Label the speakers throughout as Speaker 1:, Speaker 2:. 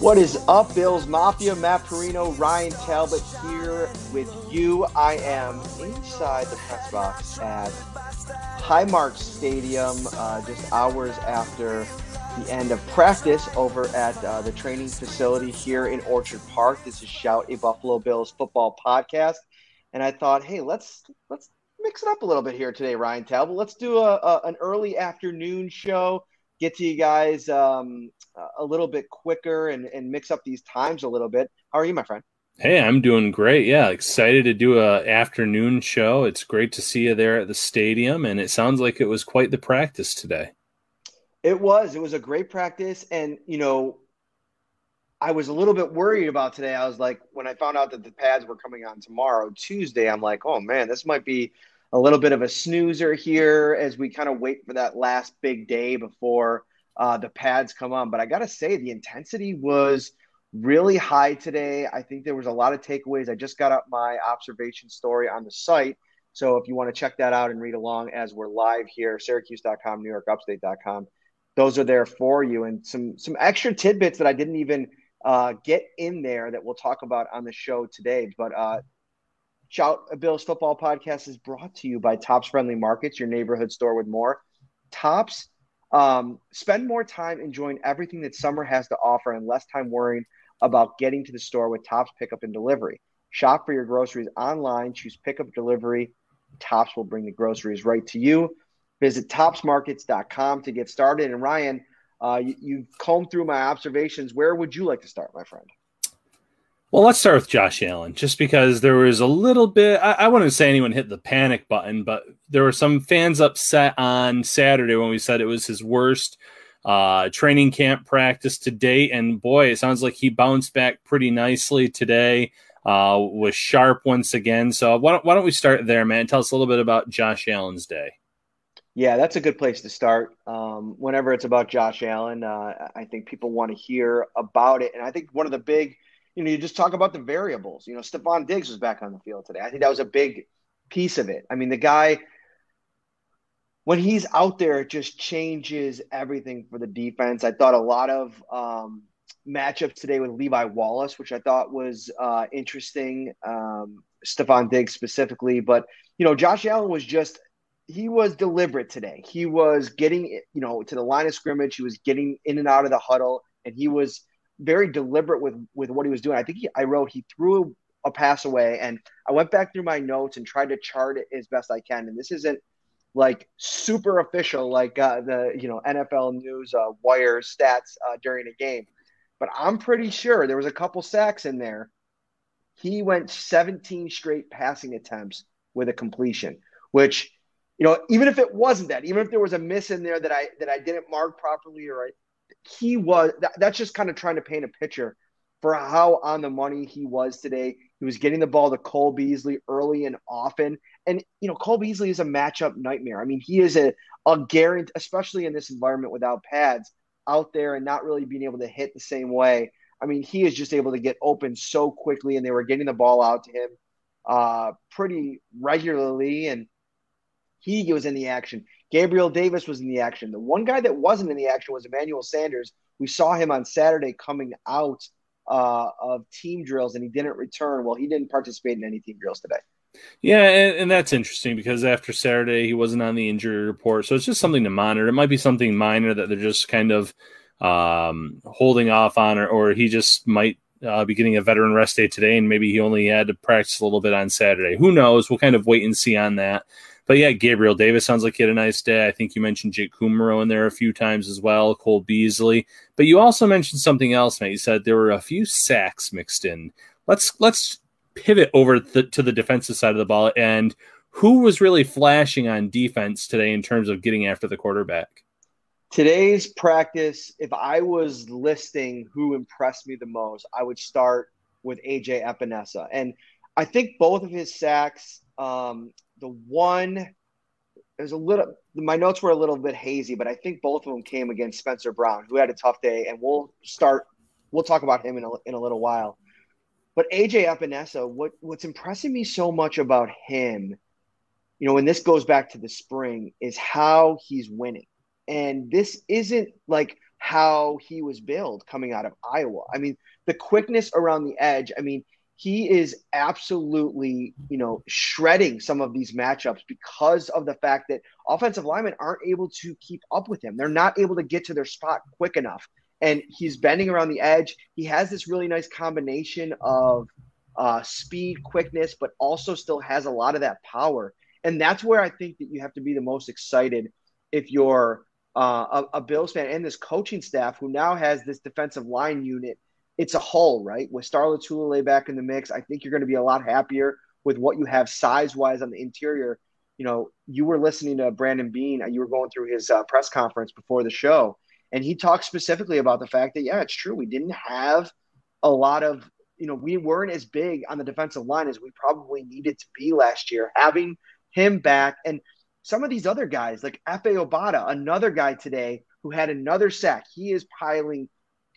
Speaker 1: What is up, Bills Mafia? Matt Parrino, Ryan Talbot here with you. I am inside the press box at Highmark Stadium, uh, just hours after the end of practice over at uh, the training facility here in Orchard Park. This is Shout a Buffalo Bills football podcast, and I thought, hey, let's let's mix it up a little bit here today, Ryan Talbot. Let's do a, a an early afternoon show get to you guys um, a little bit quicker and, and mix up these times a little bit. How are you, my friend?
Speaker 2: Hey, I'm doing great. Yeah, excited to do a afternoon show. It's great to see you there at the stadium, and it sounds like it was quite the practice today.
Speaker 1: It was. It was a great practice, and you know, I was a little bit worried about today. I was like, when I found out that the pads were coming on tomorrow, Tuesday, I'm like, oh man, this might be a little bit of a snoozer here as we kind of wait for that last big day before uh, the pads come on. But I got to say, the intensity was really high today. I think there was a lot of takeaways. I just got up my observation story on the site. So if you want to check that out and read along as we're live here, Syracuse.com, NewYorkUpstate.com, those are there for you. And some some extra tidbits that I didn't even uh, get in there that we'll talk about on the show today. But uh, Shout Bills football podcast is brought to you by Tops Friendly Markets, your neighborhood store with more. Tops, um, spend more time enjoying everything that summer has to offer and less time worrying about getting to the store with Tops pickup and delivery. Shop for your groceries online, choose pickup delivery. Tops will bring the groceries right to you. Visit topsmarkets.com to get started. And Ryan, uh, you, you've combed through my observations. Where would you like to start, my friend?
Speaker 2: Well, let's start with Josh Allen, just because there was a little bit. I, I wouldn't say anyone hit the panic button, but there were some fans upset on Saturday when we said it was his worst uh, training camp practice to date. And boy, it sounds like he bounced back pretty nicely today. Uh, was sharp once again. So why don't, why don't we start there, man? Tell us a little bit about Josh Allen's day.
Speaker 1: Yeah, that's a good place to start. Um, whenever it's about Josh Allen, uh, I think people want to hear about it. And I think one of the big – you know, you just talk about the variables. You know, Stefon Diggs was back on the field today. I think that was a big piece of it. I mean, the guy, when he's out there, it just changes everything for the defense. I thought a lot of um, matchups today with Levi Wallace, which I thought was uh, interesting. Um, Stefon Diggs specifically, but you know, Josh Allen was just he was deliberate today. He was getting you know to the line of scrimmage. He was getting in and out of the huddle, and he was very deliberate with with what he was doing. I think he, I wrote he threw a pass away, and I went back through my notes and tried to chart it as best I can. And this isn't like super official, like uh, the you know NFL News uh, wire stats uh, during a game, but I'm pretty sure there was a couple sacks in there. He went 17 straight passing attempts with a completion, which you know even if it wasn't that, even if there was a miss in there that I that I didn't mark properly or I he was that, that's just kind of trying to paint a picture for how on the money he was today. He was getting the ball to Cole Beasley early and often. And you know, Cole Beasley is a matchup nightmare. I mean, he is a a guarantee, especially in this environment without pads out there and not really being able to hit the same way. I mean, he is just able to get open so quickly, and they were getting the ball out to him uh, pretty regularly, and he was in the action. Gabriel Davis was in the action. The one guy that wasn't in the action was Emmanuel Sanders. We saw him on Saturday coming out uh, of team drills, and he didn't return. Well, he didn't participate in any team drills today.
Speaker 2: Yeah, and, and, that's interesting because after Saturday he wasn't on the injury report, so it's just something to monitor. It might be something minor that they're just kind of um, holding off on, or, or he just might uh, be getting a veteran rest day today, and maybe he only had to practice a little bit on Saturday. Who knows? We'll kind of wait and see on that. But yeah, Gabriel Davis sounds like he had a nice day. I think you mentioned Jake Kumerow in there a few times as well, Cole Beasley. But you also mentioned something else, Matt. You said there were a few sacks mixed in. Let's let's pivot over to the defensive side of the ball and who was really flashing on defense today in terms of getting after the quarterback?
Speaker 1: Today's practice, if I was listing who impressed me the most, I would start with AJ Epenesa. And I think both of his sacks, um, the one, there's a little, my notes were a little bit hazy, but I think both of them came against Spencer Brown, who had a tough day. And we'll start, we'll talk about him in a, in a little while. But AJ Epenesa, what, what's impressing me so much about him, you know, when this goes back to the spring, is how he's winning and this isn't like how he was billed coming out of Iowa. I mean, the quickness around the edge, I mean, he is absolutely, you know, shredding some of these matchups because of the fact that offensive linemen aren't able to keep up with him. They're not able to get to their spot quick enough. And he's bending around the edge. He has this really nice combination of uh, speed, quickness, but also still has a lot of that power. And that's where I think that you have to be the most excited if you're uh, a, a, Bills fan and this coaching staff who now has this defensive line unit. It's a whole, right? With Star Lotulelei back in the mix, I think you're going to be a lot happier with what you have size wise on the interior. You know, you were listening to Brandon Beane, you were going through his uh, press conference before the show, and he talked specifically about the fact that, yeah, it's true. We didn't have a lot of, you know, we weren't as big on the defensive line as we probably needed to be last year. Having him back, and some of these other guys, like Efe Obada, another guy today who had another sack, he is piling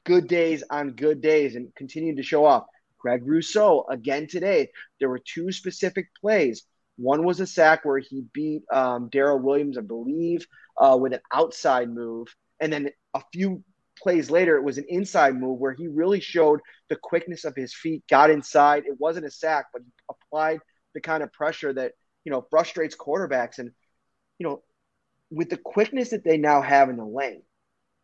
Speaker 1: good days on good days and continued to show off. Greg Rousseau, again today, there were two specific plays. One was a sack where he beat um, Daryl Williams, I believe, uh, with an outside move. And then a few plays later, it was an inside move where he really showed the quickness of his feet, got inside. It wasn't a sack, but he applied the kind of pressure that, you know, frustrates quarterbacks. And you know, with the quickness that they now have in the lane,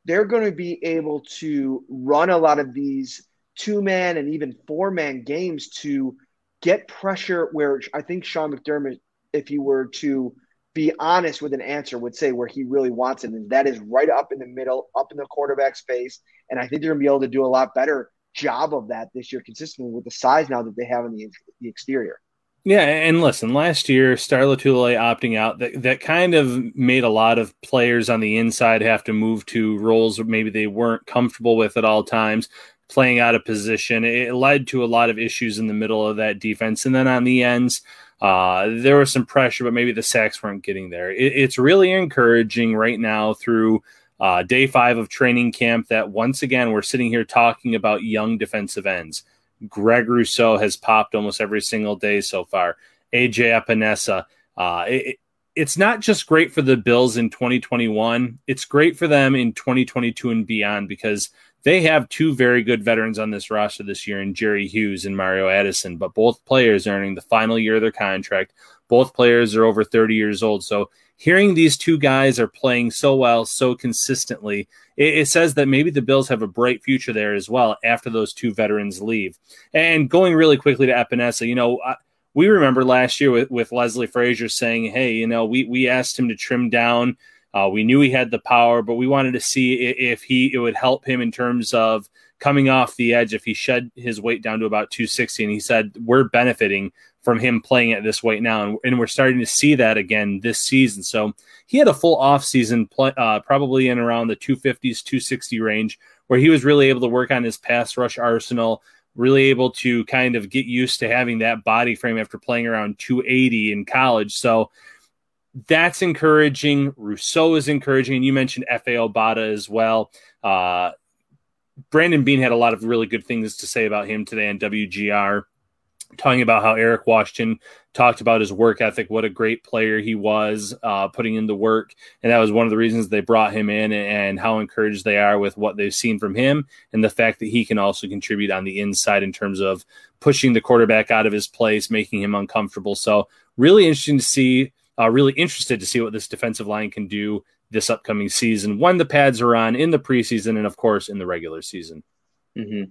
Speaker 1: they're going to be able to run a lot of these two man and even four man games to get pressure where I think Sean McDermott, if he were to be honest with an answer, would say where he really wants it. And that is right up in the middle, up in the quarterback's face. And I think they're going to be able to do a lot better job of that this year, consistently with the size now that they have in the, the exterior.
Speaker 2: Yeah, and listen, last year Star Lotulelei opting out that that kind of made a lot of players on the inside have to move to roles maybe they weren't comfortable with at all times, playing out of position. It led to a lot of issues in the middle of that defense, and then on the ends, uh, there was some pressure, but maybe the sacks weren't getting there. It, it's really encouraging right now through. Uh, day five of training camp, that once again we're sitting here talking about young defensive ends Greg Rousseau has popped almost every single day so far. AJ Epenesa. Uh, it, it's not just great for the Bills in 2021, it's great for them in 2022 and beyond because they have two very good veterans on this roster this year in Jerry Hughes and Mario Addison, but both players are earning the final year of their contract. Both players are over 30 years old. So hearing these two guys are playing so well, so consistently, it, it, says that maybe the Bills have a bright future there as well after those two veterans leave. And going really quickly to Epenesa, you know, we remember last year with, with Leslie Frazier saying, hey, you know, we, we asked him to trim down. Uh, we knew he had the power, but we wanted to see if he it would help him in terms of coming off the edge if he shed his weight down to about 260. And he said, We're benefiting from him playing at this weight now. And, and, we're starting to see that again this season. So he had a full offseason, play, uh, probably in around the 250s, 260 range, where he was really able to work on his pass rush arsenal, really able to kind of get used to having that body frame after playing around 280 in college. So that's encouraging. Rousseau is encouraging. And you mentioned Efe Obada as well. Uh, Brandon Beane had a lot of really good things to say about him today on WGR talking about how Eric Washington talked about his work ethic, what a great player he was, uh, putting in the work, and that was one of the reasons they brought him in, and how encouraged they are with what they've seen from him, and the fact that he can also contribute on the inside in terms of pushing the quarterback out of his place, making him uncomfortable. So really interesting to see. Uh, really interested to see what this defensive line can do this upcoming season when the pads are on in the preseason and of course in the regular season.
Speaker 1: Mm-hmm.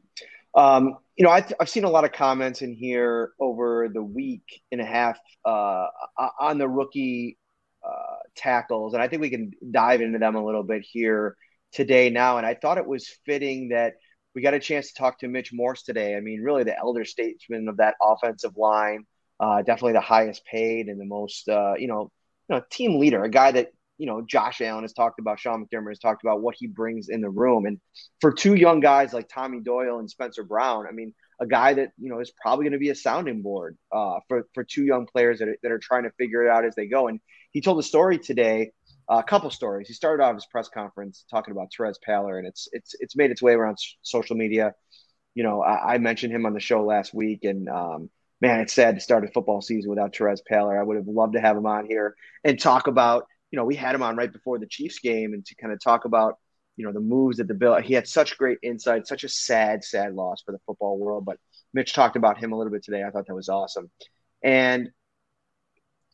Speaker 1: Um, you know, I've, I've seen a lot of comments in here over the week and a half uh, on the rookie uh, tackles, and I think we can dive into them a little bit here today now. And I thought it was fitting that we got a chance to talk to Mitch Morse today. I mean, really the elder statesman of that offensive line, uh, definitely the highest paid and the most, uh, you know, you know, team leader, a guy that you know, Josh Allen has talked about, Sean McDermott has talked about what he brings in the room. And for two young guys like Tommy Doyle and Spencer Brown, I mean, a guy that, you know, is probably going to be a sounding board uh, for, for two young players that are, that are trying to figure it out as they go. And he told a story today, uh, a couple stories. He started off his press conference talking about Terez Paylor, and it's, it's, it's made its way around social media. You know, I, I mentioned him on the show last week and, um, man, it's sad to start a football season without Terez Paylor. I would have loved to have him on here and talk about – you know, we had him on right before the Chiefs game and to kind of talk about, you know, the moves that the Bill. He had such great insight, such a sad, sad loss for the football world. But Mitch talked about him a little bit today. I thought that was awesome. And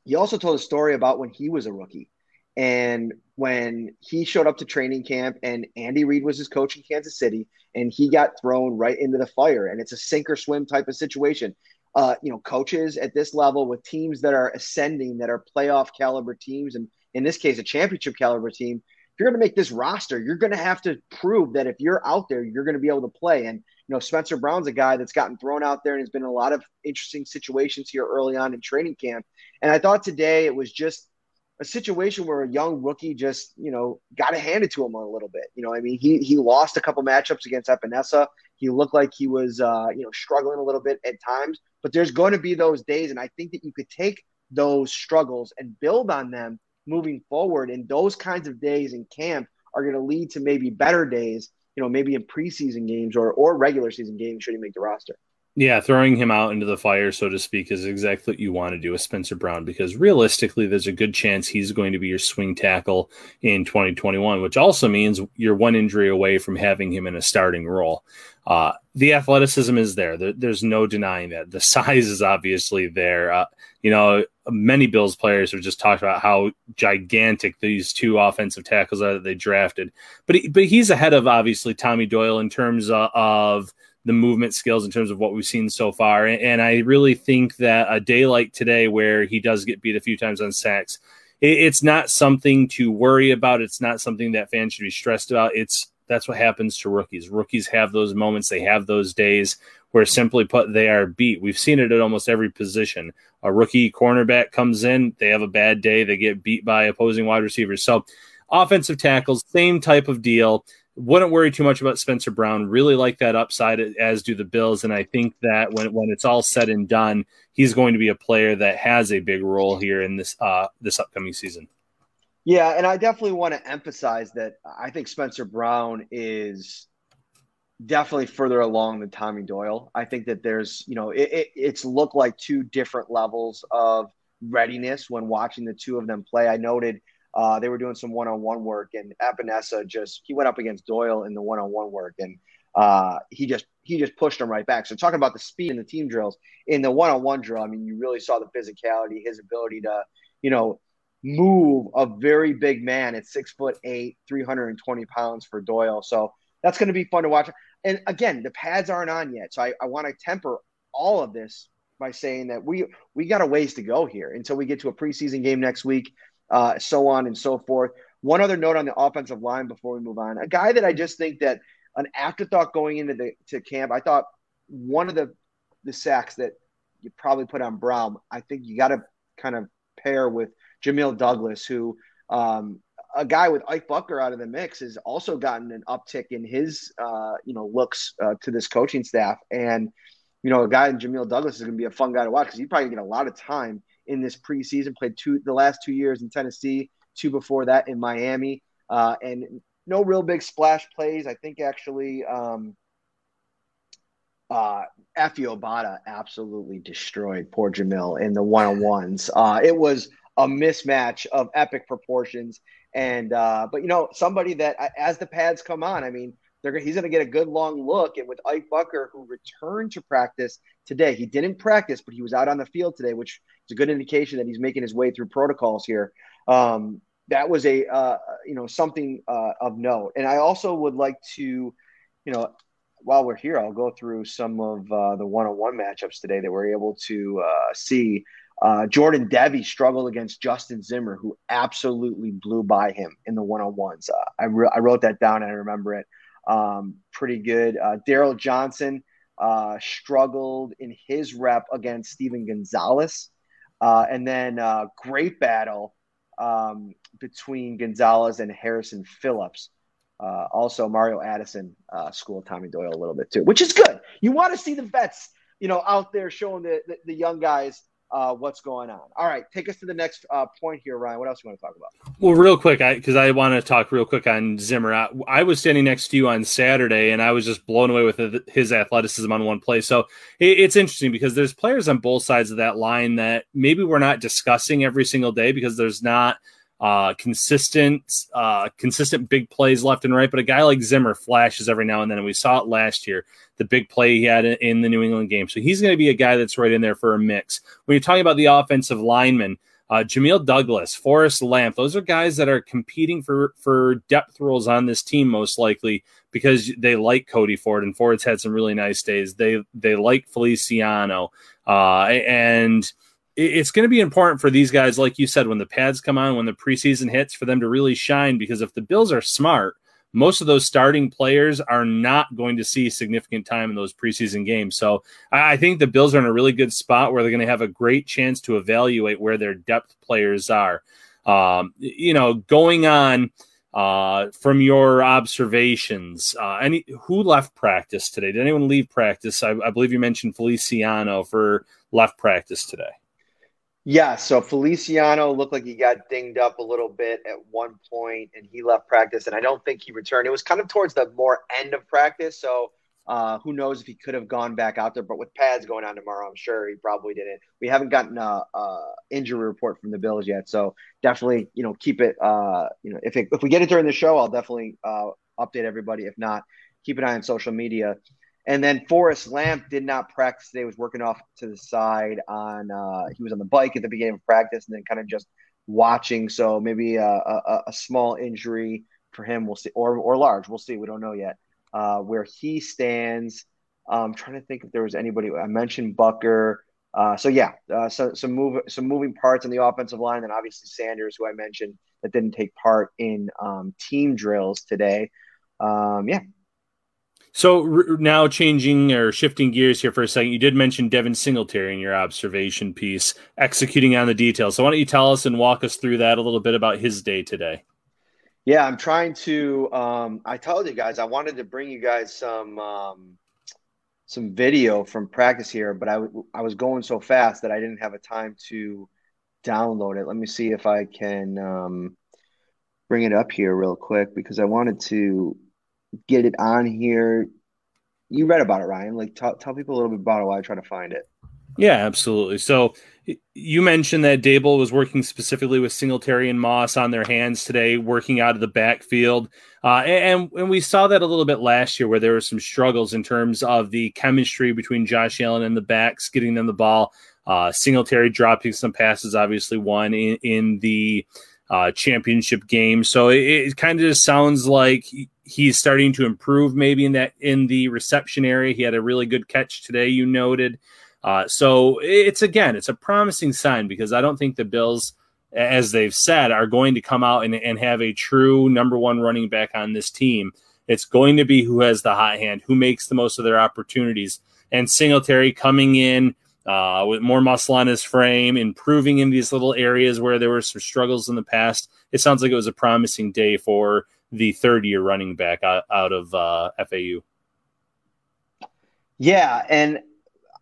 Speaker 1: he also told a story about when he was a rookie and when he showed up to training camp and Andy Reid was his coach in Kansas City and he got thrown right into the fire and it's a sink or swim type of situation. Uh, you know, coaches at this level with teams that are ascending, that are playoff caliber teams and in this case, a championship caliber team, if you're going to make this roster, you're going to have to prove that if you're out there, you're going to be able to play. And, you know, Spencer Brown's a guy that's gotten thrown out there and has been in a lot of interesting situations here early on in training camp. And I thought today it was just a situation where a young rookie just, you know, got it to him a little bit. You know, I mean, he he lost a couple matchups against Epenesa. He looked like he was, uh, you know, struggling a little bit at times. But there's going to be those days, and I think that you could take those struggles and build on them moving forward. And those kinds of days in camp are going to lead to maybe better days, you know, maybe in preseason games or, or regular season games should he make the roster.
Speaker 2: Yeah, throwing him out into the fire, so to speak, is exactly what you want to do with Spencer Brown because realistically, there's a good chance he's going to be your swing tackle in 2021, which also means you're one injury away from having him in a starting role. Uh, the athleticism is there. There's no denying that. The size is obviously there. Uh, you know, many Bills players have just talked about how gigantic these two offensive tackles are that they drafted. But he, but he's ahead of obviously Tommy Doyle in terms of, of the movement skills in terms of what we've seen so far. And, I really think that a day like today, where he does get beat a few times on sacks, it's not something to worry about. It's not something that fans should be stressed about. It's that's what happens to rookies. Rookies have those moments, they have those days where simply put, they are beat. We've seen it at almost every position. A rookie cornerback comes in, they have a bad day, they get beat by opposing wide receivers. So, offensive tackles, same type of deal wouldn't worry too much about Spencer Brown. Really like that upside, as do the Bills. And I think that when when it's all said and done, he's going to be a player that has a big role here in this uh, this upcoming season.
Speaker 1: Yeah, and I definitely want to emphasize that I think Spencer Brown is definitely further along than Tommy Doyle. I think that there's, you know, it, it, it's looked like two different levels of readiness when watching the two of them play. I noted uh, they were doing some one-on-one work, and Epenesa just he went up against Doyle in the one-on-one work, and uh, he just he just pushed him right back. So talking about the speed in the team drills, in the one-on-one drill, I mean, you really saw the physicality, his ability to, you know, move a very big man at six foot eight, 320 pounds for Doyle. So that's going to be fun to watch. And again, the pads aren't on yet, so I, I want to temper all of this by saying that we we got a ways to go here until we get to a preseason game next week uh, so on and so forth. One other note on the offensive line before we move on: a guy that I just think that an afterthought going into the to camp. I thought one of the the sacks that you probably put on Brown. I think you got to kind of pair with Jamil Douglas, who um, a guy with Ike Boettger out of the mix has also gotten an uptick in his, uh, you know, looks uh, to this coaching staff. And, you know, a guy in Jamil Douglas is going to be a fun guy to watch because he probably get a lot of time in this preseason. Played two the last two years in Tennessee, two before that in Miami, uh, and no real big splash plays. I think actually, um, uh, Efe Obada absolutely destroyed poor Jamil in the one on ones. Uh, it was a mismatch of epic proportions. And uh, but you know somebody that as the pads come on, I mean, they're he's going to get a good long look. And with Ike Boettger, who returned to practice today, he didn't practice, but he was out on the field today, which is a good indication that he's making his way through protocols here. Um, that was a uh, you know something uh, of note. And I also would like to, you know, while we're here, I'll go through some of uh, the one-on-one matchups today that we're able to uh, see. Uh, Jordan Devey struggled against Justin Zimmer, who absolutely blew by him in the one-on-ones. Uh, I, re- I wrote that down and I remember it um, pretty good. Uh, Darryl Johnson uh, struggled in his rep against Steven Gonzalez, uh, and then uh, great battle um, between Gonzalez and Harrison Phillips. also, Mario Addison schooled Tommy Doyle a little bit too, which is good. You want to see the vets, you know, out there showing the, the, the young guys uh, what's going on. All right, take us to the next uh, point here, Ryan. What else you want to talk about?
Speaker 2: Well, real quick, because I, I want to talk real quick on Zimmer. I, I, was standing next to you on Saturday, and I was just blown away with his athleticism on one play. So it, it's interesting because there's players on both sides of that line that maybe we're not discussing every single day because there's not – uh, consistent, uh, consistent big plays left and right. But a guy like Zimmer flashes every now and then, and we saw it last year. The big play he had in the New England game, so he's going to be a guy that's right in there for a mix. When you're talking about the offensive linemen, uh, Jamil Douglas, Forrest Lamp, those are guys that are competing for for depth roles on this team most likely because they like Cody Ford and Ford's had some really nice days. They they like Feliciano uh, and it's going to be important for these guys, like you said, when the pads come on, when the preseason hits, for them to really shine. Because if the Bills are smart, most of those starting players are not going to see significant time in those preseason games. So I think the Bills are in a really good spot where they're going to have a great chance to evaluate where their depth players are. Um, you know, going on uh, from your observations, uh, any who left practice today? Did anyone leave practice? I, I believe you mentioned Feliciano for left practice today.
Speaker 1: Yeah, so Feliciano looked like he got dinged up a little bit at one point and he left practice, and I don't think he returned. It was kind of towards the more end of practice, so uh, who knows if he could have gone back out there. But with pads going on tomorrow, I'm sure he probably didn't. We haven't gotten a, a injury report from the Bills yet, so definitely, you know, keep it. Uh, you know, if it, if we get it during the show, I'll definitely uh, update everybody. If not, keep an eye on social media. And then Forrest Lamp did not practice today. Was working off to the side on. Uh, he was on the bike at the beginning of practice, and then kind of just watching. So maybe a, a, a, small injury for him. We'll see, or or large. We'll see. We don't know yet uh, where he stands. I'm trying to think if there was anybody. I mentioned Boettger. Uh, so yeah, uh, so some move some moving parts on the offensive line, and obviously Sanders, who I mentioned that didn't take part in um, team drills today. Um, yeah,
Speaker 2: so r- now changing or shifting gears here for a second, you did mention Devin Singletary in your observation piece, executing on the details. So why don't you tell us and walk us through that a little bit about his day today?
Speaker 1: Yeah, I'm trying to. Um, I told you guys I wanted to bring you guys some um, some video from practice here, but I, w- I was going so fast that I didn't have a time to download it. Let me see if I can um, bring it up here real quick because I wanted to get it on here. You read about it, Ryan. Like, t- tell people a little bit about it while I try to find it.
Speaker 2: Yeah, absolutely. So you mentioned that Daboll was working specifically with Singletary and Moss on their hands today, working out of the backfield, uh, and and we saw that a little bit last year where there were some struggles in terms of the chemistry between Josh Allen and the backs, getting them the ball. Uh, Singletary dropping some passes, obviously one in, in the uh, championship game. So it, it kind of just sounds like he's starting to improve maybe in that in the reception area. He had a really good catch today, you noted. Uh, so it's again, it's a promising sign because I don't think the Bills, as they've said, are going to come out and, and have a true number one running back on this team. It's going to be who has the hot hand, who makes the most of their opportunities. And Singletary coming in uh, with more muscle on his frame, improving in these little areas where there were some struggles in the past. It sounds like it was a promising day for the third year running back out, out of uh, FAU.
Speaker 1: Yeah, and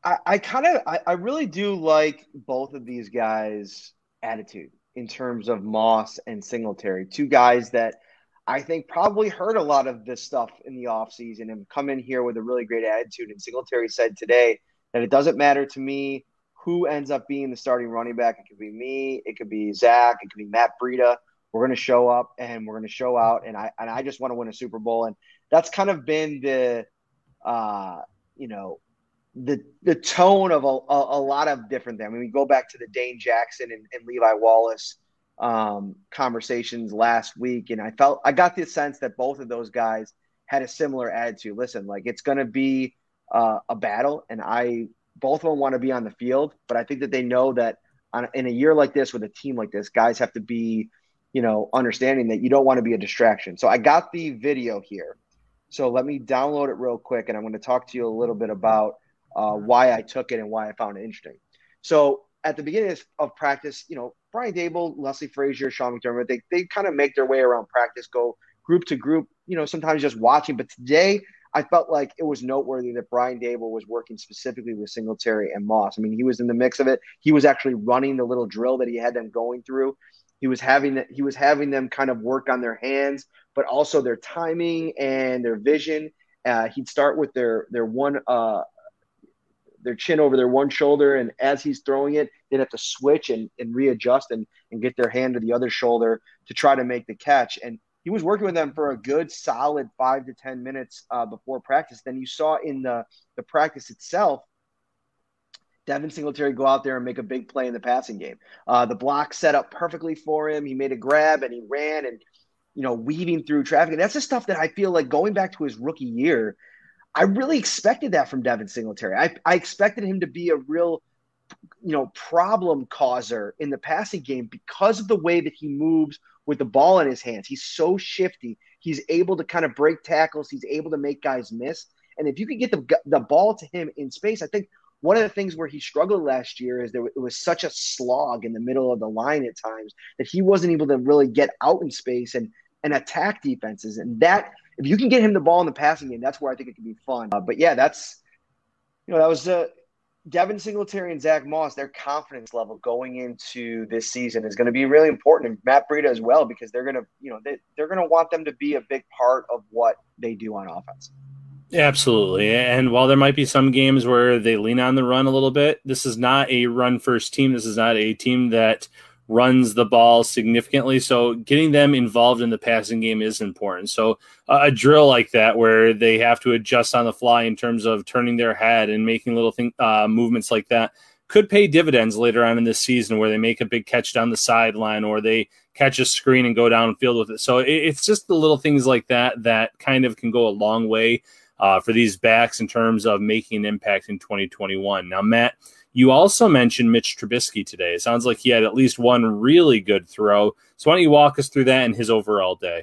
Speaker 1: I, I kind of I, I really do like both of these guys' attitude in terms of Moss and Singletary, two guys that I think probably heard a lot of this stuff in the offseason and come in here with a really great attitude. And Singletary said today that it doesn't matter to me who ends up being the starting running back. It could be me, it could be Zach, it could be Matt Breida. We're going to show up and we're going to show out, and I and I just want to win a Super Bowl. And that's kind of been the, uh, you know, the the tone of a, a, a, lot of different things. I mean, we go back to the Dane Jackson and, and Levi Wallace um, conversations last week, and I felt I got the sense that both of those guys had a similar attitude. Listen, like it's going to be uh, a battle, and I both of them want to be on the field, but I think that they know that on, in a year like this with a team like this, guys have to be, you know, understanding that you don't want to be a distraction. So I got the video here. So let me download it real quick, and I'm going to talk to you a little bit about uh, why I took it and why I found it interesting. So at the beginning of practice, you know, Brian Daboll, Leslie Frazier, Sean McDermott, they, they kind of make their way around practice, go group to group, you know, sometimes just watching. But today I felt like it was noteworthy that Brian Daboll was working specifically with Singletary and Moss. I mean, he was in the mix of it. He was actually running the little drill that he had them going through. He was having he was having them kind of work on their hands, but also their timing and their vision. Uh, he'd start with their their one uh, their chin over their one shoulder, and as he's throwing it, they'd have to switch and, and readjust and, and get their hand to the other shoulder to try to make the catch. And he was working with them for a good solid five to ten minutes uh, before practice. Then you saw in the the practice itself, Devin Singletary go out there and make a big play in the passing game. Uh, the block set up perfectly for him. He made a grab and he ran and you know weaving through traffic. And that's the stuff that I feel like going back to his rookie year. I really expected that from Devin Singletary. I, I expected him to be a real, you know, problem causer in the passing game because of the way that he moves with the ball in his hands. He's so shifty. He's able to kind of break tackles. He's able to make guys miss. And if you can get the the ball to him in space, I think one of the things where he struggled last year is there it was such a slog in the middle of the line at times that he wasn't able to really get out in space and and attack defenses. And that if you can get him the ball in the passing game, that's where I think it can be fun. Uh, but yeah, that's you know that was a Devin Singletary and Zach Moss, their confidence level going into this season is going to be really important, and Matt Breida as well, because they're going to, you know, they, they're going to want them to be a big part of what they do on offense.
Speaker 2: Absolutely. And while there might be some games where they lean on the run a little bit, this is not a run first team. This is not a team that runs the ball significantly. So getting them involved in the passing game is important. So a drill like that where they have to adjust on the fly in terms of turning their head and making little thing, uh, movements like that could pay dividends later on in this season where they make a big catch down the sideline or they catch a screen and go downfield with it. So it, it's just the little things like that that kind of can go a long way uh, for these backs in terms of making an impact in 2021. Now, Matt, you also mentioned Mitch Trubisky today. It sounds like he had at least one really good throw. So why don't you walk us through that and his overall day?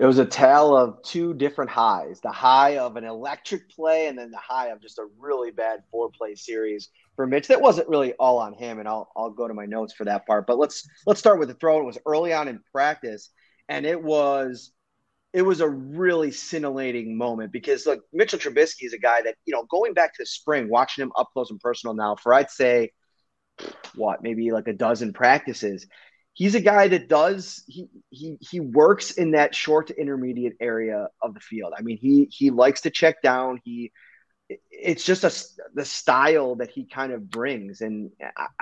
Speaker 1: It was a tale of two different highs the high of an electric play, and then the high of just a really bad four play series for Mitch. That wasn't really all on him, and I'll, I'll go to my notes for that part. But let's let's start with the throw. It was early on in practice, and it was it was a really scintillating moment because like Mitchell Trubisky is a guy that you know going back to spring, watching him up close and personal now for I'd say what maybe like a dozen practices. He's a guy that does he he he works in that short to intermediate area of the field. I mean he he likes to check down. He it's just a the style that he kind of brings, and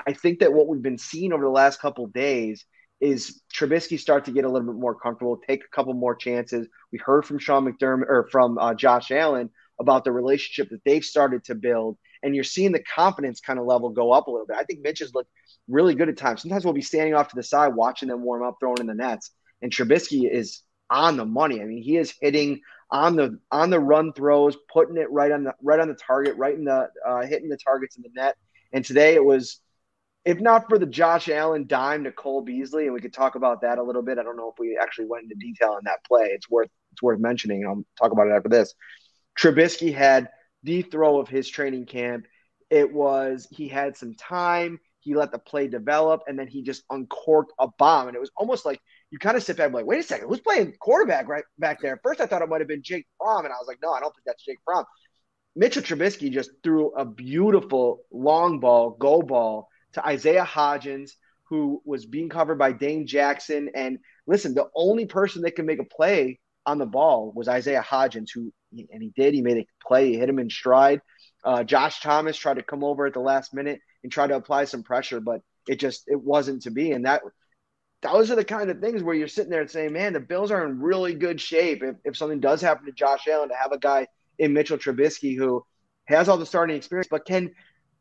Speaker 1: I think that what we've been seeing over the last couple days is Trubisky start to get a little bit more comfortable, take a couple more chances. We heard from Sean McDermott or from uh, Josh Allen about the relationship that they've started to build, and you're seeing the confidence kind of level go up a little bit. I think Mitch has looked really good at times. Sometimes we'll be standing off to the side watching them warm up, throwing in the nets, and Trubisky is on the money. I mean, he is hitting on the on the run throws, putting it right on the right on the target, right in the uh, hitting the targets in the net. And today it was if not for the Josh Allen dime to Cole Beasley, and we could talk about that a little bit. I don't know if we actually went into detail on that play. It's worth it's worth mentioning. I'll talk about it after this. Trubisky had the throw of his training camp. It was he had some time. He let the play develop, and then he just uncorked a bomb. And it was almost like you kind of sit back and like, wait a second, who's playing quarterback right back there? First, I thought it might have been Jake Fromm, and I was like, no, I don't think that's Jake Fromm. Mitchell Trubisky just threw a beautiful long ball, go ball to Isaiah Hodgins, who was being covered by Dane Jackson. And listen, the only person that could make a play on the ball was Isaiah Hodgins, who and he did. He made a play. He hit him in stride. Uh, Josh Thomas tried to come over at the last minute and try to apply some pressure, but it just it wasn't to be. And that those are the kind of things where you're sitting there and saying, man, the Bills are in really good shape. If, if something does happen to Josh Allen, to have a guy in Mitchell Trubisky who has all the starting experience, but can,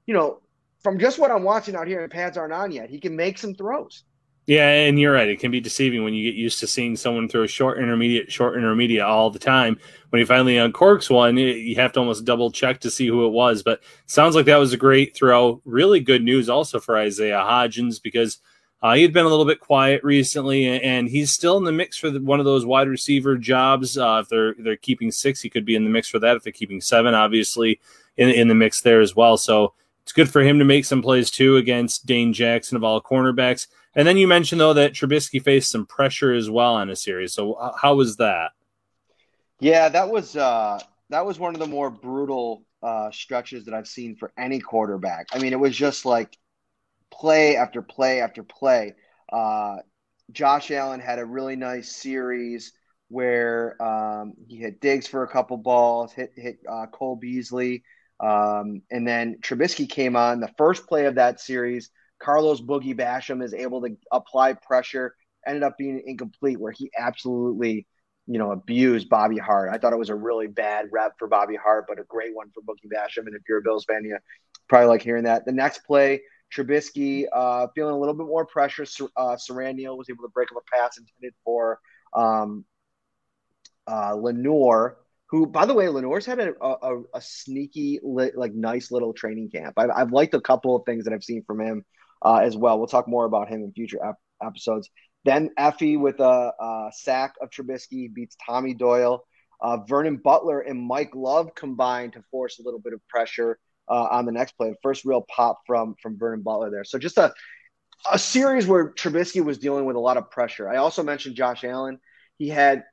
Speaker 1: you know, from just what I'm watching out here, and pads aren't on yet, he can make some throws.
Speaker 2: Yeah, and you're right. It can be deceiving when you get used to seeing someone throw short intermediate, short intermediate all the time. When he finally uncorks one, you have to almost double check to see who it was. But sounds like that was a great throw. Really good news also for Isaiah Hodgins because uh, he had been a little bit quiet recently, and he's still in the mix for the, one of those wide receiver jobs. Uh, if they're they're keeping six, he could be in the mix for that. If they're keeping seven, obviously in in the mix there as well. So it's good for him to make some plays too against Dane Jackson of all cornerbacks. And then you mentioned though that Trubisky faced some pressure as well on a series. So uh, how was that?
Speaker 1: Yeah, that was uh, that was one of the more brutal uh, stretches that I've seen for any quarterback. I mean, it was just like play after play after play. Uh, Josh Allen had a really nice series where um, he hit Diggs for a couple balls, hit hit uh, Cole Beasley, um, and then Trubisky came on the first play of that series. Carlos Boogie Basham is able to apply pressure. Ended up being incomplete, where he absolutely, you know, abused Bobby Hart. I thought it was a really bad rep for Bobby Hart, but a great one for Boogie Basham. And if you're a Bills fan, you probably like hearing that. The next play, Trubisky uh, feeling a little bit more pressure. Uh, Siran Neal was able to break up a pass intended for um, uh, Lenoir who, by the way, Lenore's had a, a, a sneaky, like, nice little training camp. I've, I've, liked a couple of things that I've seen from him uh, as well. We'll talk more about him in future ep- episodes. Then Efe with a, a, sack of Trubisky beats Tommy Doyle. Uh, Vernon Butler and Mike Love combined to force a little bit of pressure uh, on the next play. First real pop from from Vernon Butler there. So just a a series where Trubisky was dealing with a lot of pressure. I also mentioned Josh Allen. He had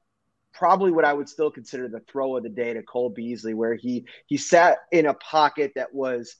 Speaker 1: probably what I would still consider the throw of the day to Cole Beasley, where he he sat in a pocket that was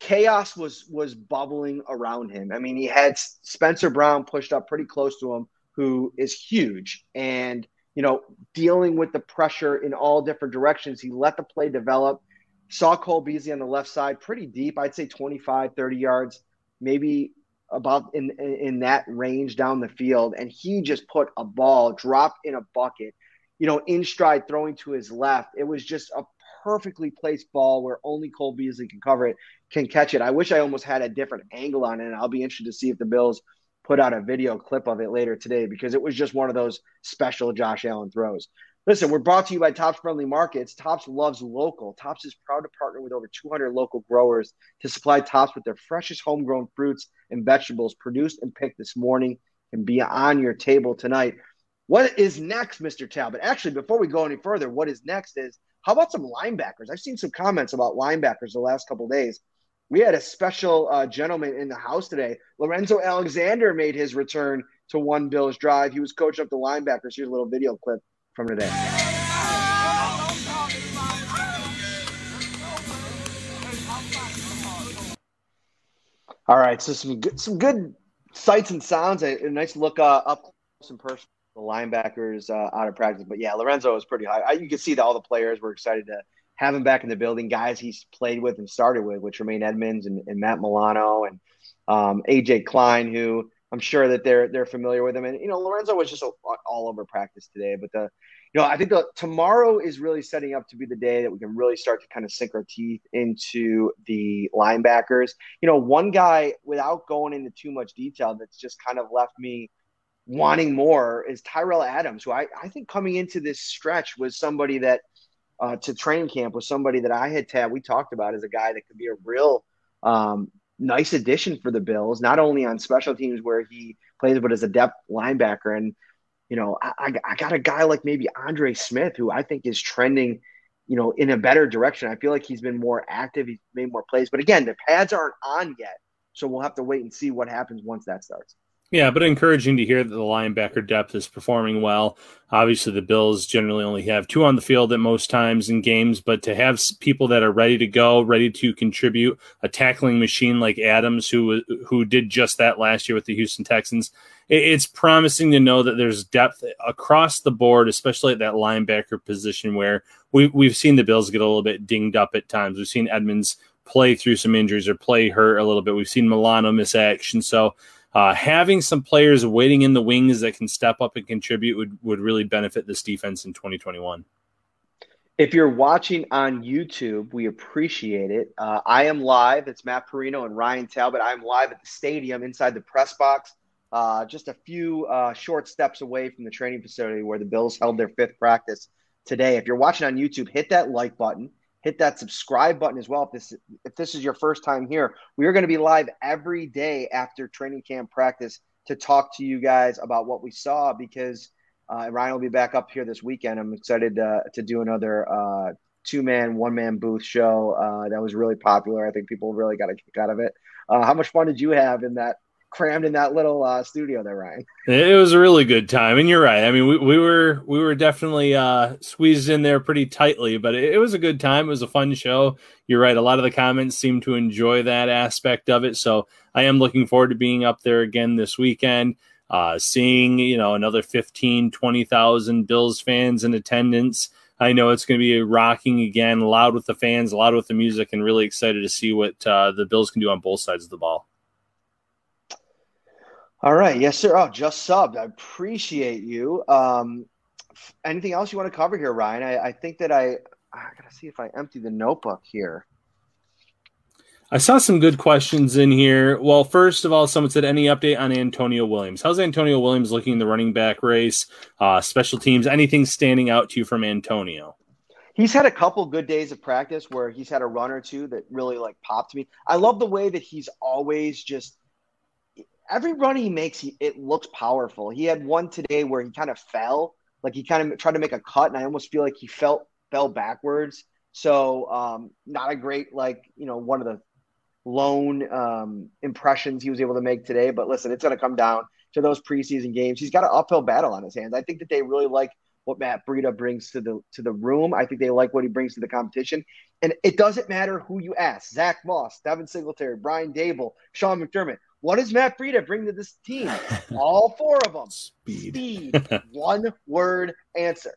Speaker 1: chaos was was bubbling around him. I mean, he had Spencer Brown pushed up pretty close to him, who is huge, and you know, dealing with the pressure in all different directions. He let the play develop. Saw Cole Beasley on the left side pretty deep. I'd say 25, 30 yards, maybe about in in that range down the field, and he just put a ball dropped in a bucket, you know, in stride, throwing to his left. It was just a perfectly placed ball where only Cole Beasley can cover it, can catch it. I wish I almost had a different angle on it. And I'll be interested to see if the Bills put out a video clip of it later today because it was just one of those special Josh Allen throws. Listen, we're brought to you by Tops Friendly Markets. Tops loves local. Tops is proud to partner with over 200 local growers to supply Tops with their freshest homegrown fruits and vegetables produced and picked this morning and be on your table tonight. What is next, Mr. Talbot? Actually, before we go any further, what is next is how about some linebackers? I've seen some comments about linebackers the last couple days. We had a special uh, gentleman in the house today. Lorenzo Alexander made his return to One Bills Drive. He was coaching up the linebackers. Here's a little video clip from today. All right, so some good, some good sights and sounds. A, a nice look uh, up close and personal. The linebackers uh, out of practice, but yeah, Lorenzo was pretty high. I, you can see that all the players were excited to have him back in the building. Guys he's played with and started with, which Tremaine Edmunds and, and Matt Milano and um, AJ Klein, who I'm sure that they're they're familiar with him. And you know, Lorenzo was just a, all over practice today. But the you know, I think the tomorrow is really setting up to be the day that we can really start to kind of sink our teeth into the linebackers. You know, one guy without going into too much detail that's just kind of left me wanting more is Tyrell Adams, who I, I think coming into this stretch was somebody that uh, to training camp was somebody that I had tabbed. We talked about as a guy that could be a real um, nice addition for the Bills, not only on special teams where he plays, but as a depth linebacker. And, you know, I, I got a guy like maybe Andre Smith, who I think is trending you know, in a better direction. I feel like he's been more active. He's made more plays. But again, the pads aren't on yet. So we'll have to wait and see what happens once that starts.
Speaker 2: Yeah, but encouraging to hear that the linebacker depth is performing well. Obviously, the Bills generally only have two on the field at most times in games, but to have people that are ready to go, ready to contribute, a tackling machine like Adams, who who did just that last year with the Houston Texans, it's promising to know that there's depth across the board, especially at that linebacker position where we, we've seen the Bills get a little bit dinged up at times. We've seen Edmunds play through some injuries or play hurt a little bit. We've seen Milano miss action, so uh, having some players waiting in the wings that can step up and contribute would, would really benefit this defense in 2021.
Speaker 1: If you're watching on YouTube, we appreciate it. Uh, I am live. It's Matt Parrino and Ryan Talbot. I'm live at the stadium inside the press box, uh, just a few uh, short steps away from the training facility where the Bills held their fifth practice today. If you're watching on YouTube, hit that like button hit that subscribe button as well. If this if this is your first time here, we are going to be live every day after training camp practice to talk to you guys about what we saw because uh, Ryan will be back up here this weekend. I'm excited uh, to do another uh, two man, one man booth show uh, that was really popular. I think people really got a kick out of it. Uh, how much fun did you have in that crammed in that little uh, studio there, Ryan.
Speaker 2: It was a really good time, and you're right. I mean, we, we were we were definitely uh, squeezed in there pretty tightly, but it, it, was a good time. It was a fun show. You're right. A lot of the comments seem to enjoy that aspect of it, so I am looking forward to being up there again this weekend. Uh, seeing you know another 15 20,000 Bills fans in attendance. I know it's going to be rocking again, loud with the fans, loud with the music, and really excited to see what uh, the Bills can do on both sides of the ball.
Speaker 1: All right. Yes, sir. Oh, just subbed. I appreciate you. Um, anything else you want to cover here, Ryan? I, I think that I, I got to see if I empty the notebook here.
Speaker 2: I saw some good questions in here. Well, first of all, someone said any update on Antonio Williams? How's Antonio Williams looking in the running back race? Uh, special teams? Anything standing out to you from Antonio?
Speaker 1: He's had a couple good days of practice where he's had a run or two that really like popped me. I love the way that he's always just every run he makes, he, it looks powerful. He had one today where he kind of fell, like he kind of tried to make a cut, and I almost feel like he felt fell backwards. So um, not a great like you know one of the lone um, impressions he was able to make today. But listen, it's going to come down to those preseason games. He's got an uphill battle on his hands. I think that they really like what Matt Breida brings to the to the room. I think they like what he brings to the competition. And it doesn't matter who you ask: Zach Moss, Devin Singletary, Brian Daboll, Sean McDermott. What does Matt Breida bring to this team? All four of them.
Speaker 2: Speed.
Speaker 1: Speed. One word answer.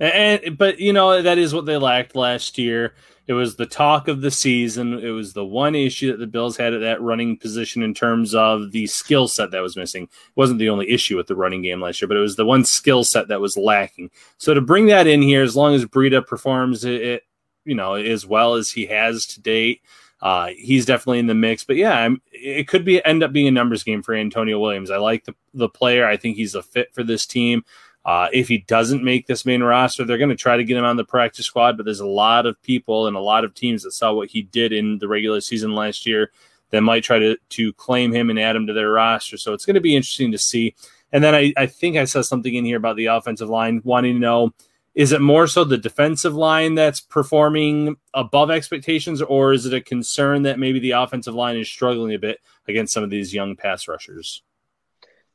Speaker 2: And but you know that is what they lacked last year. It was the talk of the season. It was the one issue that the Bills had at that running position in terms of the skill set that was missing. It wasn't the only issue with the running game last year, but it was the one skill set that was lacking. So to bring that in here, as long as Breida performs it, you know, as well as he has to date, uh, he's definitely in the mix. But yeah, I'm, it could be end up being a numbers game for Antonio Williams. I like the the player. I think he's a fit for this team. Uh, if he doesn't make this main roster, they're going to try to get him on the practice squad. But there's a lot of people and a lot of teams that saw what he did in the regular season last year that might try to to claim him and add him to their roster. So it's going to be interesting to see. And then I, I think I saw something in here about the offensive line, wanting to know is it more so the defensive line that's performing above expectations, or is it a concern that maybe the offensive line is struggling a bit against some of these young pass rushers?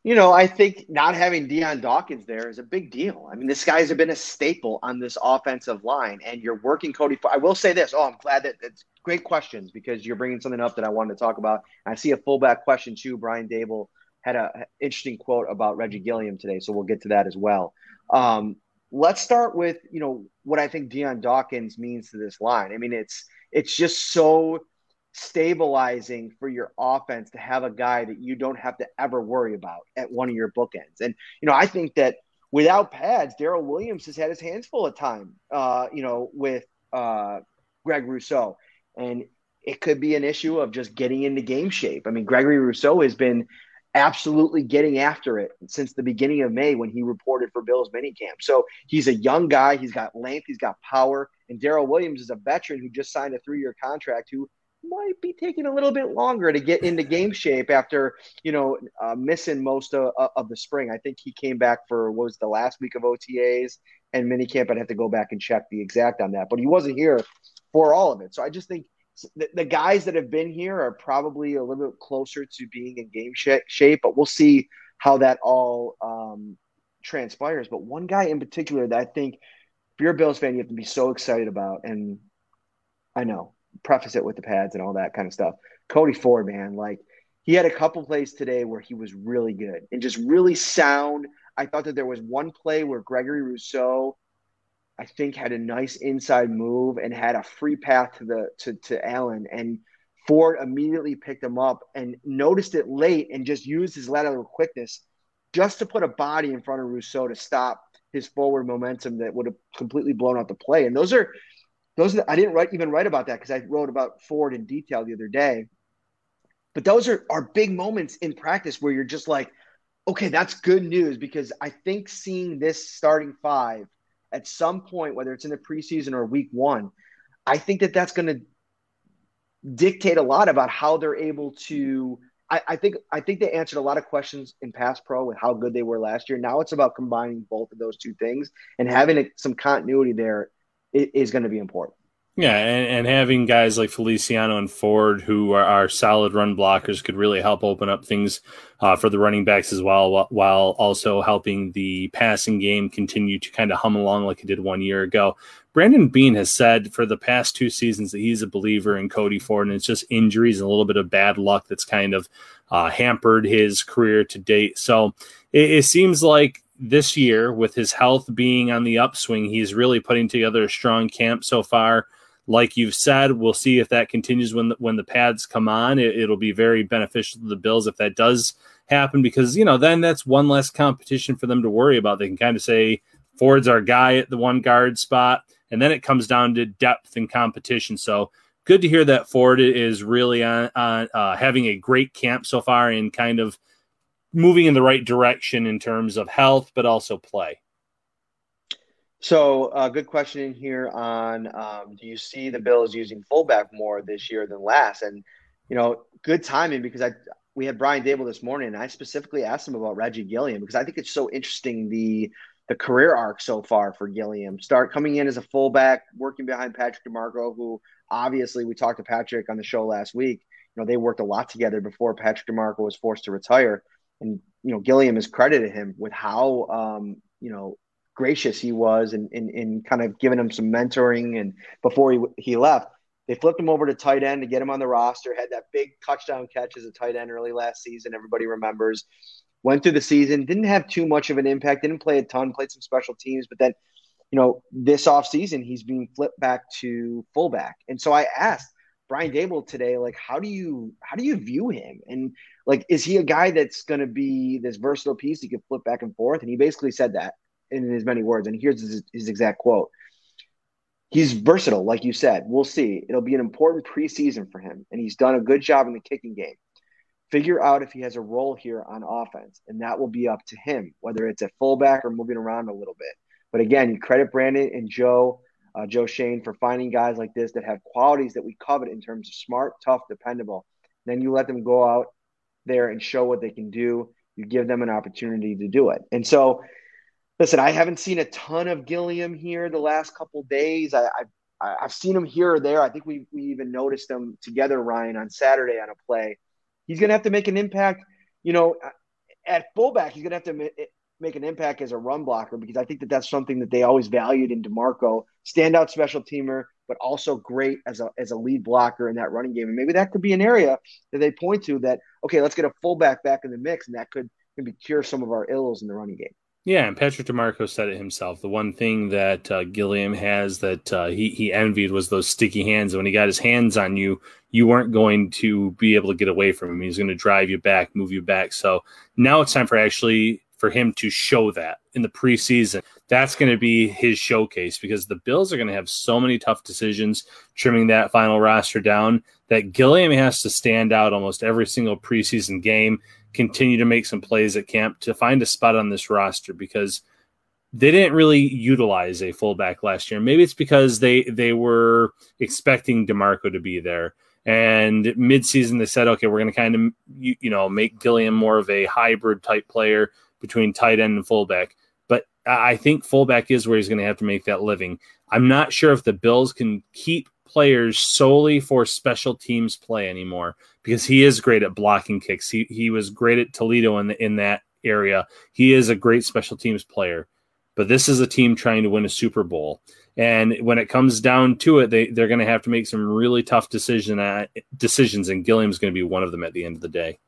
Speaker 1: You know, I think not having Dion Dawkins there is a big deal. I mean, this guy's been a staple on this offensive line, and you're working Cody. I will say this. Oh, I'm glad that it's great questions because you're bringing something up that I wanted to talk about. I see a fullback question too. Brian Daboll had an interesting quote about Reggie Gilliam today, so we'll get to that as well. Um, let's start with you know what I think Dion Dawkins means to this line. I mean, it's it's just so stabilizing for your offense to have a guy that you don't have to ever worry about at one of your bookends. And you know, I think that without pads, Daryl Williams has had his hands full of time. Uh, you know, with uh, Greg Rousseau, and it could be an issue of just getting into game shape. I mean, Gregory Rousseau has been absolutely getting after it since the beginning of May when he reported for Bills minicamp. So he's a young guy. He's got length. He's got power. And Daryl Williams is a veteran who just signed a three-year contract who might be taking a little bit longer to get into game shape after you know uh, missing most of, of the spring. I think he came back for what was the last week of OTAs and minicamp. I'd have to go back and check the exact on that, but he wasn't here for all of it. So I just think the, the guys that have been here are probably a little bit closer to being in game sh- shape, but we'll see how that all um, transpires. But one guy in particular that I think, if you're a Bills fan, you have to be so excited about, and I know preface it with the pads and all that kind of stuff. Cody Ford, man, like he had a couple plays today where he was really good and just really sound. I thought that there was one play where Gregory Rousseau, I think, had a nice inside move and had a free path to the to, to Allen and Ford immediately picked him up and noticed it late and just used his lateral quickness just to put a body in front of Rousseau to stop his forward momentum that would have completely blown out the play. And those are those are, I didn't write even write about that because I wrote about Ford in detail the other day. But those are are big moments in practice where you're just like, okay, that's good news because I think seeing this starting five at some point, whether it's in the preseason or week one, I think that that's going to dictate a lot about how they're able to. I, I, think I think they answered a lot of questions in pass pro with how good they were last year. Now it's about combining both of those two things and having some continuity there is going to be important.
Speaker 2: Yeah, and, and, having guys like Feliciano and Ford who are, are, solid run blockers could really help open up things uh, for the running backs as well, while also helping the passing game continue to kind of hum along like it did one year ago. Brandon Beane has said for the past two seasons that he's a believer in Cody Ford, and it's just injuries and a little bit of bad luck that's kind of uh, hampered his career to date. So it, it seems like this year, with his health being on the upswing, he's really putting together a strong camp so far. Like you've said, we'll see if that continues when the, when the pads come on. It, will be very beneficial to the Bills if that does happen because you know then that's one less competition for them to worry about. They can kind of say Ford's our guy at the one guard spot, and then it comes down to depth and competition. So good to hear that Ford is really on, on uh, having a great camp so far and kind of moving in the right direction in terms of health, but also play.
Speaker 1: So, uh, good question in here on um, do you see the Bills using fullback more this year than last? And you know, good timing because I we had Brian Daboll this morning, and I specifically asked him about Reggie Gilliam because I think it's so interesting the the career arc so far for Gilliam. Start coming in as a fullback, working behind Patrick DiMarco, who obviously we talked to Patrick on the show last week. You know, they worked a lot together before Patrick DiMarco was forced to retire and you know Gilliam has credited him with how um, you know gracious he was and in, in, in, kind of giving him some mentoring. And before he he left they flipped him over to tight end to get him on the roster. Had that big touchdown catch as a tight end early last season everybody remembers. Went through the season didn't have too much of an impact didn't play a ton played some special teams but then you know this offseason he's being flipped back to fullback. And so i asked Brian Daboll today, like how do you how do you view him? And like is he a guy that's going to be this versatile piece he can flip back and forth? And he basically said that in his many words. And here's his, his exact quote: He's versatile, like you said. We'll see. It'll be an important preseason for him, and he's done a good job in the kicking game. Figure out if he has a role here on offense, and that will be up to him, whether it's a fullback or moving around a little bit. But again, you credit Brandon and Joe uh, Joe Schoen, for finding guys like this that have qualities that we covet in terms of smart, tough, dependable. Then you let them go out there and show what they can do. You give them an opportunity to do it. And so, listen, I haven't seen a ton of Gilliam here the last couple days. I, I I've seen him here or there. I think we we even noticed him together, Ryan, on Saturday on a play. He's going to have to make an impact. You know, at fullback, he's going to have to eh, make an impact as a run blocker because I think that that's something that they always valued in DiMarco, Standout special teamer, but also great as a as a lead blocker in that running game. And maybe that could be an area that they point to that okay, let's get a fullback back in the mix, and that could maybe cure some of our ills in the running game.
Speaker 2: Yeah, and Patrick DiMarco said it himself. The one thing that uh, Gilliam has that uh, he he envied was those sticky hands. And When he got his hands on you, you weren't going to be able to get away from him. He's going to drive you back, move you back. So now it's time for actually for him to show that in the preseason. That's going to be his showcase because the Bills are going to have so many tough decisions trimming that final roster down that Gilliam has to stand out almost every single preseason game, continue to make some plays at camp to find a spot on this roster because they didn't really utilize a fullback last year. Maybe it's because they they were expecting DiMarco to be there And midseason, they said, okay, we're going to kind of, you, you know, make Gilliam more of a hybrid type player between tight end and fullback. But I think fullback is where he's going to have to make that living. I'm not sure if the Bills can keep players solely for special teams play anymore because he is great at blocking kicks. He he was great at Toledo in the, in that area. He is a great special teams player. But this is a team trying to win a Super Bowl. And when it comes down to it, they, they're going to have to make some really tough decision uh, decisions, and Gilliam's going to be one of them at the end of the day.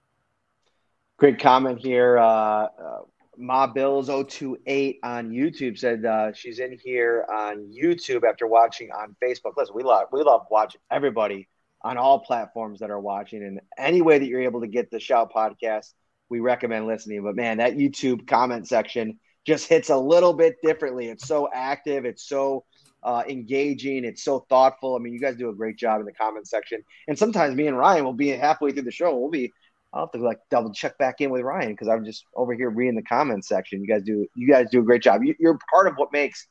Speaker 1: Great comment here. Uh, uh, Ma Bills 028 on YouTube said uh, she's in here on YouTube after watching on Facebook. Listen, we love we love watching everybody on all platforms that are watching, and any way that you're able to get the Shout podcast, we recommend listening. But man, that YouTube comment section just hits a little bit differently. It's so active. It's so uh, engaging. It's so thoughtful. I mean, you guys do a great job in the comment section. And sometimes me and Ryan will be halfway through the show. We'll be I'll have to like double check back in with Ryan because I'm just over here reading the comment section. You guys do you guys do a great job. You, you're part of what makes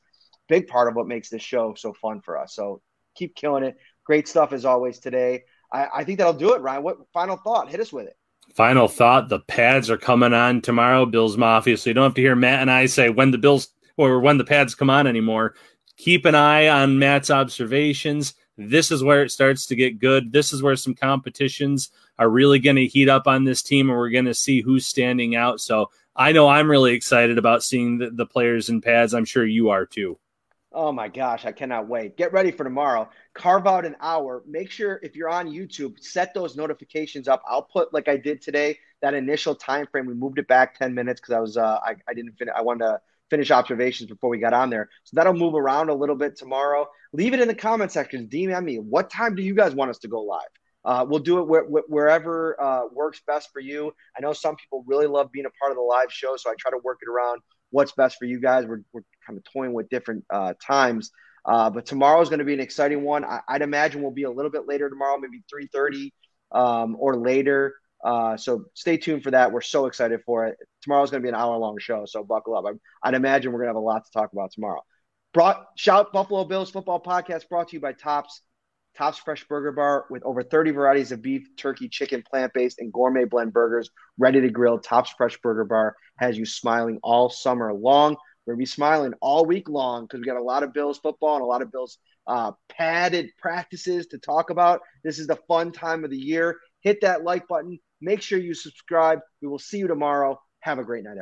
Speaker 1: big part of what makes this show so fun for us. So keep killing it. Great stuff as always today. I, I think that'll do it, Ryan. What final thought? Hit us with it.
Speaker 2: Final thought: the pads are coming on tomorrow. Bills Mafia, so you don't have to hear Matt and I say when the Bills or when the pads come on anymore. Keep an eye on Matt's observations. This is where it starts to get good. This is where some competitions are really going to heat up on this team, and we're going to see who's standing out. So I know I'm really excited about seeing the, the players in pads. I'm sure you are too.
Speaker 1: Oh my gosh, I cannot wait. Get ready for tomorrow. Carve out an hour. Make sure if you're on YouTube, set those notifications up. I'll put like I did today, that initial time frame. We moved it back 10 minutes because I was uh I, I didn't finish I wanted to finish observations before we got on there. So that'll move around a little bit tomorrow. Leave it in the comment section. DM me. What time do you guys want us to go live? Uh, we'll do it wh- wh- wherever uh, works best for you. I know some people really love being a part of the live show, so I try to work it around what's best for you guys. We're, we're kind of toying with different uh, times, uh, but tomorrow is going to be an exciting one. I, would imagine we'll be a little bit later tomorrow, maybe three thirty um, or later. Uh, so stay tuned for that. We're so excited for it. Tomorrow's going to be an hour long show, so buckle up. I, I'd imagine we're going to have a lot to talk about tomorrow. Brought shout Buffalo Bills football podcast brought to you by Tops. Tops Fresh Burger Bar with over 30 varieties of beef, turkey, chicken, plant based, and gourmet blend burgers ready to grill. Tops Fresh Burger Bar has you smiling all summer long. We're going to be smiling all week long because we got a lot of Bills football and a lot of Bills uh, padded practices to talk about. This is the fun time of the year. Hit that like button. Make sure you subscribe. We will see you tomorrow. Have a great night.